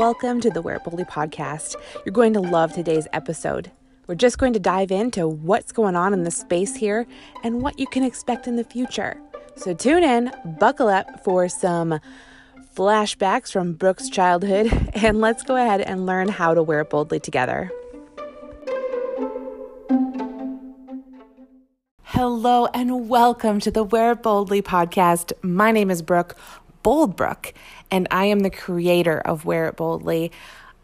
welcome to the Wear Boldly podcast. You're going to love today's episode. We're just going to dive into what's going on in the space here and what you can expect in the future. So tune in, buckle up for some flashbacks from Brooke's childhood, and let's go ahead and learn how to wear boldly together. Hello and welcome to the Wear Boldly podcast. My name is Brooke Boldbrook, and I am the creator of Wear It Boldly.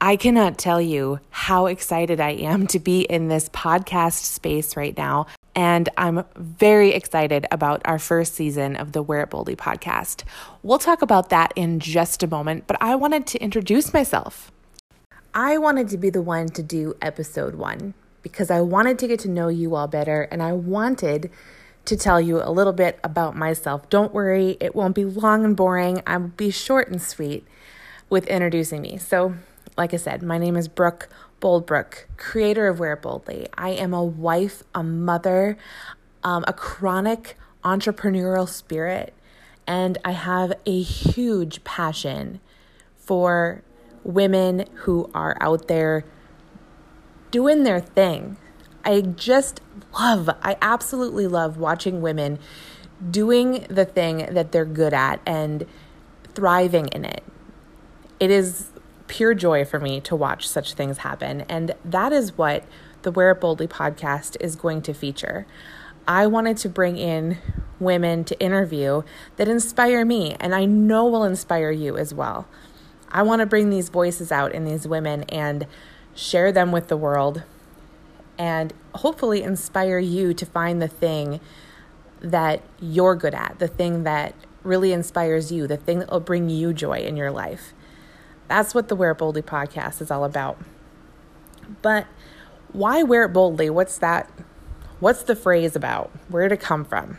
I cannot tell you how excited I am to be in this podcast space right now. And I'm very excited about our first season of the Wear It Boldly podcast. We'll talk about that in just a moment, but I wanted to introduce myself. I wanted to be the one to do episode one because I wanted to get to know you all better and I wanted to tell you a little bit about myself. Don't worry, it won't be long and boring. I'll be short and sweet with introducing me. So, like I said, my name is Brooke Boldbrook, creator of Wear Boldly. I am a wife, a mother, um, a chronic entrepreneurial spirit, and I have a huge passion for women who are out there doing their thing, I just love, I absolutely love watching women doing the thing that they're good at and thriving in it. It is pure joy for me to watch such things happen. And that is what the Wear It Boldly podcast is going to feature. I wanted to bring in women to interview that inspire me, and I know will inspire you as well. I want to bring these voices out in these women and share them with the world and hopefully inspire you to find the thing that you're good at, the thing that really inspires you, the thing that will bring you joy in your life. That's what the Wear It Boldly podcast is all about. But why wear it boldly? What's that? What's the phrase about? Where did it come from?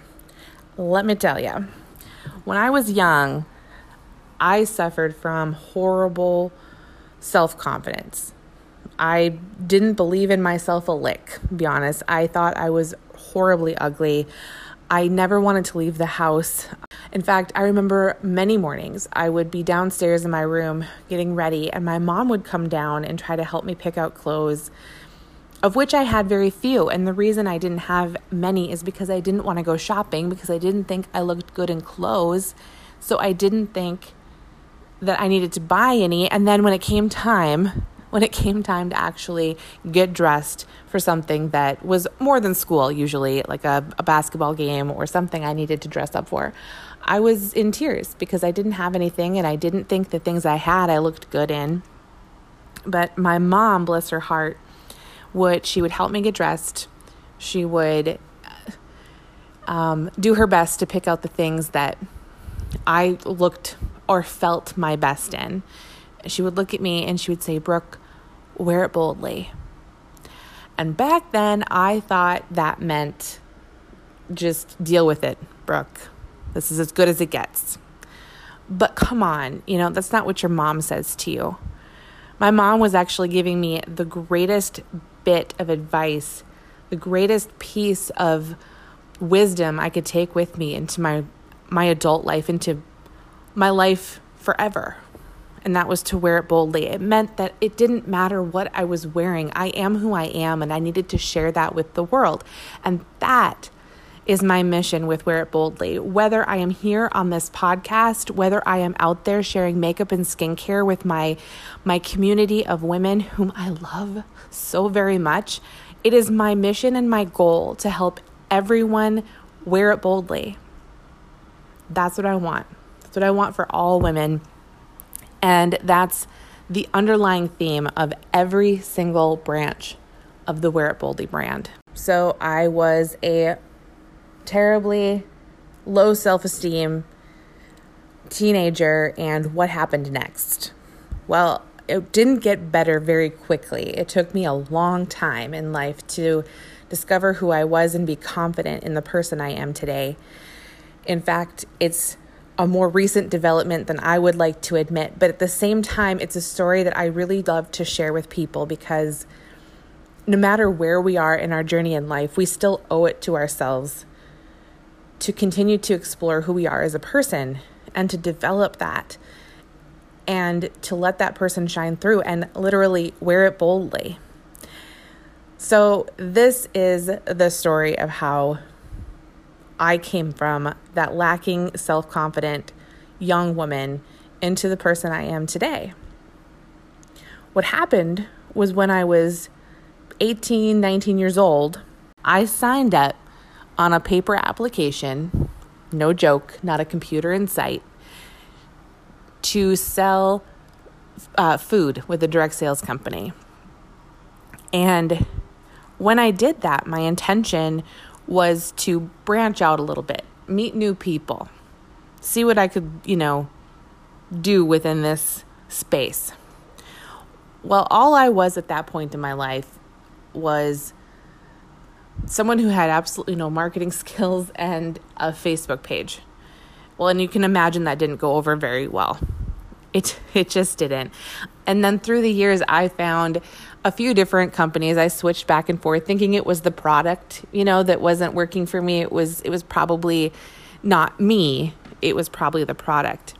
Let me tell you. When I was young, I suffered from horrible self confidence. I didn't believe in myself a lick, be honest. I thought I was horribly ugly. I never wanted to leave the house. In fact, I remember many mornings I would be downstairs in my room getting ready, and my mom would come down and try to help me pick out clothes, of which I had very few. And the reason I didn't have many is because I didn't want to go shopping because I didn't think I looked good in clothes. So I didn't think that I needed to buy any. And then when it came time, when it came time to actually get dressed for something that was more than school, usually like a, a basketball game or something I needed to dress up for, I was in tears because I didn't have anything and I didn't think the things I had I looked good in. But my mom, bless her heart, would she would help me get dressed. She would um, do her best to pick out the things that I looked or felt my best in. She would look at me and she would say, Brooke, wear it boldly. And back then, I thought that meant just deal with it, Brooke. This is as good as it gets. But come on, you know, that's not what your mom says to you. My mom was actually giving me the greatest bit of advice, the greatest piece of wisdom I could take with me into my my adult life, into my life forever and that was to wear it boldly. It meant that it didn't matter what I was wearing. I am who I am, and I needed to share that with the world. And that is my mission with Wear It Boldly. Whether I am here on this podcast, whether I am out there sharing makeup and skincare with my my community of women whom I love so very much, it is my mission and my goal to help everyone wear it boldly. That's what I want. That's what I want for all women and that's the underlying theme of every single branch of the Wear It Boldly brand. So I was a terribly low self esteem teenager, and what happened next? Well, it didn't get better very quickly. It took me a long time in life to discover who I was and be confident in the person I am today. In fact, it's a more recent development than I would like to admit. But at the same time, it's a story that I really love to share with people because no matter where we are in our journey in life, we still owe it to ourselves to continue to explore who we are as a person and to develop that and to let that person shine through and literally wear it boldly. So, this is the story of how I came from that lacking self confident young woman into the person I am today. What happened was when I was 18, 19 years old, I signed up on a paper application, no joke, not a computer in sight, to sell uh, food with a direct sales company. And when I did that, my intention was to branch out a little bit, meet new people, see what I could, you know, do within this space. Well, all I was at that point in my life was someone who had absolutely no marketing skills and a Facebook page. Well, and you can imagine that didn't go over very well. It it just didn't. And then through the years I found a few different companies. I switched back and forth thinking it was the product, you know, that wasn't working for me. It was it was probably not me. It was probably the product.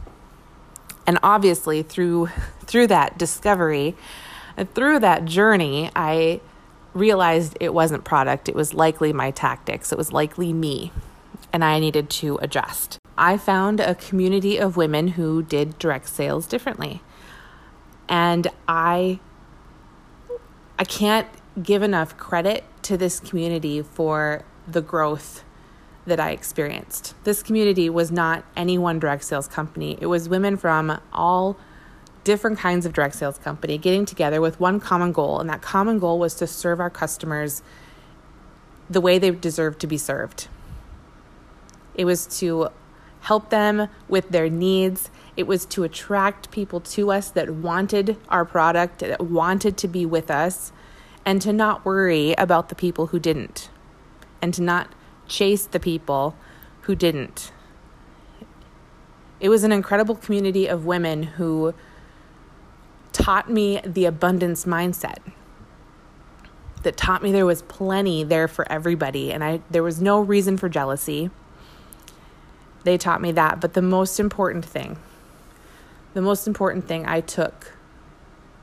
And obviously through through that discovery, through that journey, I realized it wasn't product, it was likely my tactics, it was likely me, and I needed to adjust. I found a community of women who did direct sales differently. And I I can't give enough credit to this community for the growth that I experienced. This community was not any one direct sales company. It was women from all different kinds of direct sales company getting together with one common goal, and that common goal was to serve our customers the way they deserve to be served. It was to help them with their needs. It was to attract people to us that wanted our product, that wanted to be with us, and to not worry about the people who didn't, and to not chase the people who didn't. It was an incredible community of women who taught me the abundance mindset that taught me there was plenty there for everybody and I there was no reason for jealousy. They taught me that, but the most important thing the most important thing I took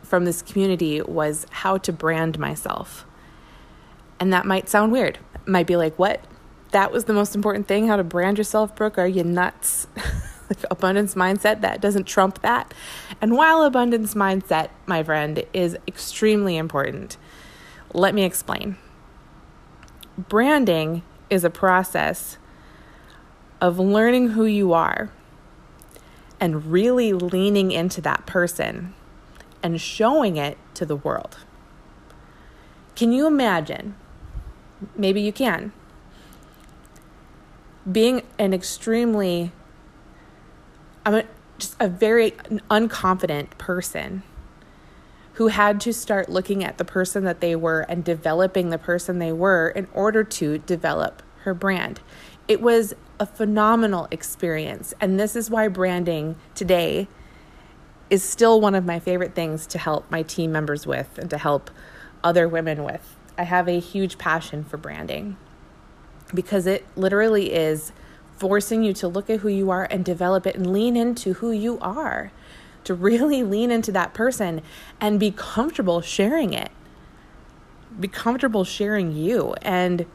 from this community was how to brand myself. And that might sound weird. It might be like, "What? That was the most important thing? How to brand yourself, Brooke? Are you nuts?" abundance mindset that doesn't trump that. And while abundance mindset, my friend, is extremely important, let me explain. Branding is a process of learning who you are and really leaning into that person and showing it to the world. Can you imagine? Maybe you can. Being an extremely I'm a, just a very unconfident person who had to start looking at the person that they were and developing the person they were in order to develop her brand. It was a phenomenal experience. And this is why branding today is still one of my favorite things to help my team members with and to help other women with. I have a huge passion for branding because it literally is forcing you to look at who you are and develop it and lean into who you are, to really lean into that person and be comfortable sharing it. Be comfortable sharing you. And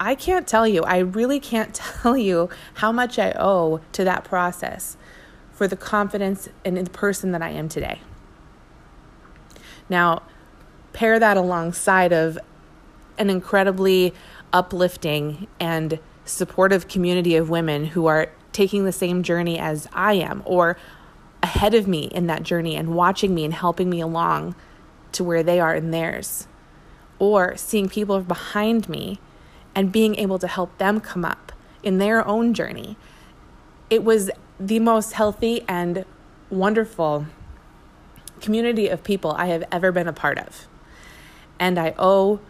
I can't tell you, I really can't tell you how much I owe to that process for the confidence in the person that I am today. Now, pair that alongside of an incredibly uplifting and supportive community of women who are taking the same journey as I am or ahead of me in that journey and watching me and helping me along to where they are in theirs. Or seeing people behind me and being able to help them come up in their own journey. It was the most healthy and wonderful community of people I have ever been a part of. And I owe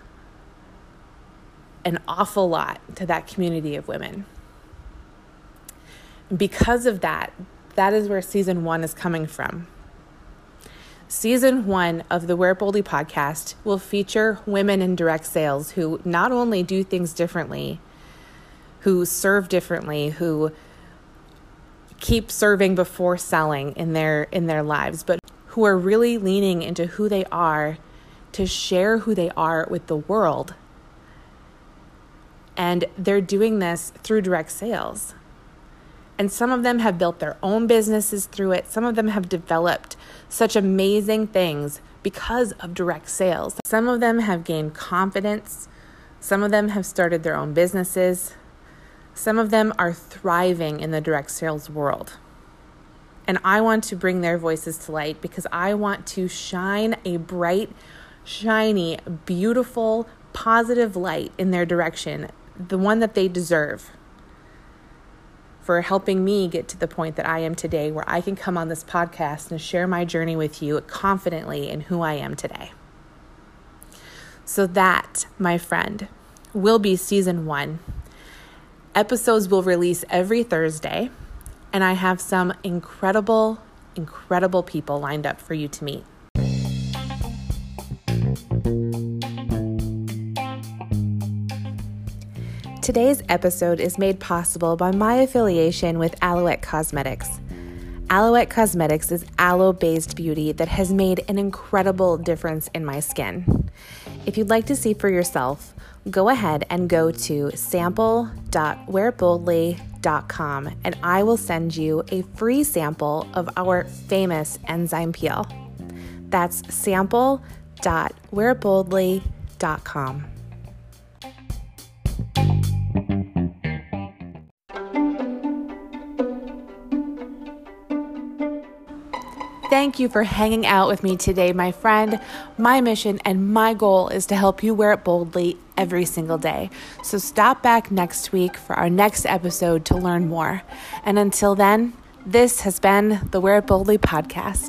an awful lot to that community of women. Because of that, that is where season one is coming from. Season one of the Wear Boldly podcast will feature women in direct sales who not only do things differently, who serve differently, who keep serving before selling in their in their lives, but who are really leaning into who they are to share who they are with the world. And they're doing this through direct sales. And some of them have built their own businesses through it. Some of them have developed such amazing things because of direct sales. Some of them have gained confidence. Some of them have started their own businesses. Some of them are thriving in the direct sales world. And I want to bring their voices to light because I want to shine a bright, shiny, beautiful, positive light in their direction, the one that they deserve for helping me get to the point that I am today, where I can come on this podcast and share my journey with you confidently in who I am today. So, that, my friend, will be season one. Episodes will release every Thursday, and I have some incredible, incredible people lined up for you to meet. Today's episode is made possible by my affiliation with Aloette Cosmetics. Aloette Cosmetics is aloe based beauty that has made an incredible difference in my skin. If you'd like to see for yourself, go ahead and go to sample.wearboldly.com and I will send you a free sample of our famous enzyme peel. That's sample.wearboldly.com. Thank you for hanging out with me today, my friend. My mission and my goal is to help you wear it boldly every single day. So stop back next week for our next episode to learn more. And until then, this has been the Wear It Boldly podcast.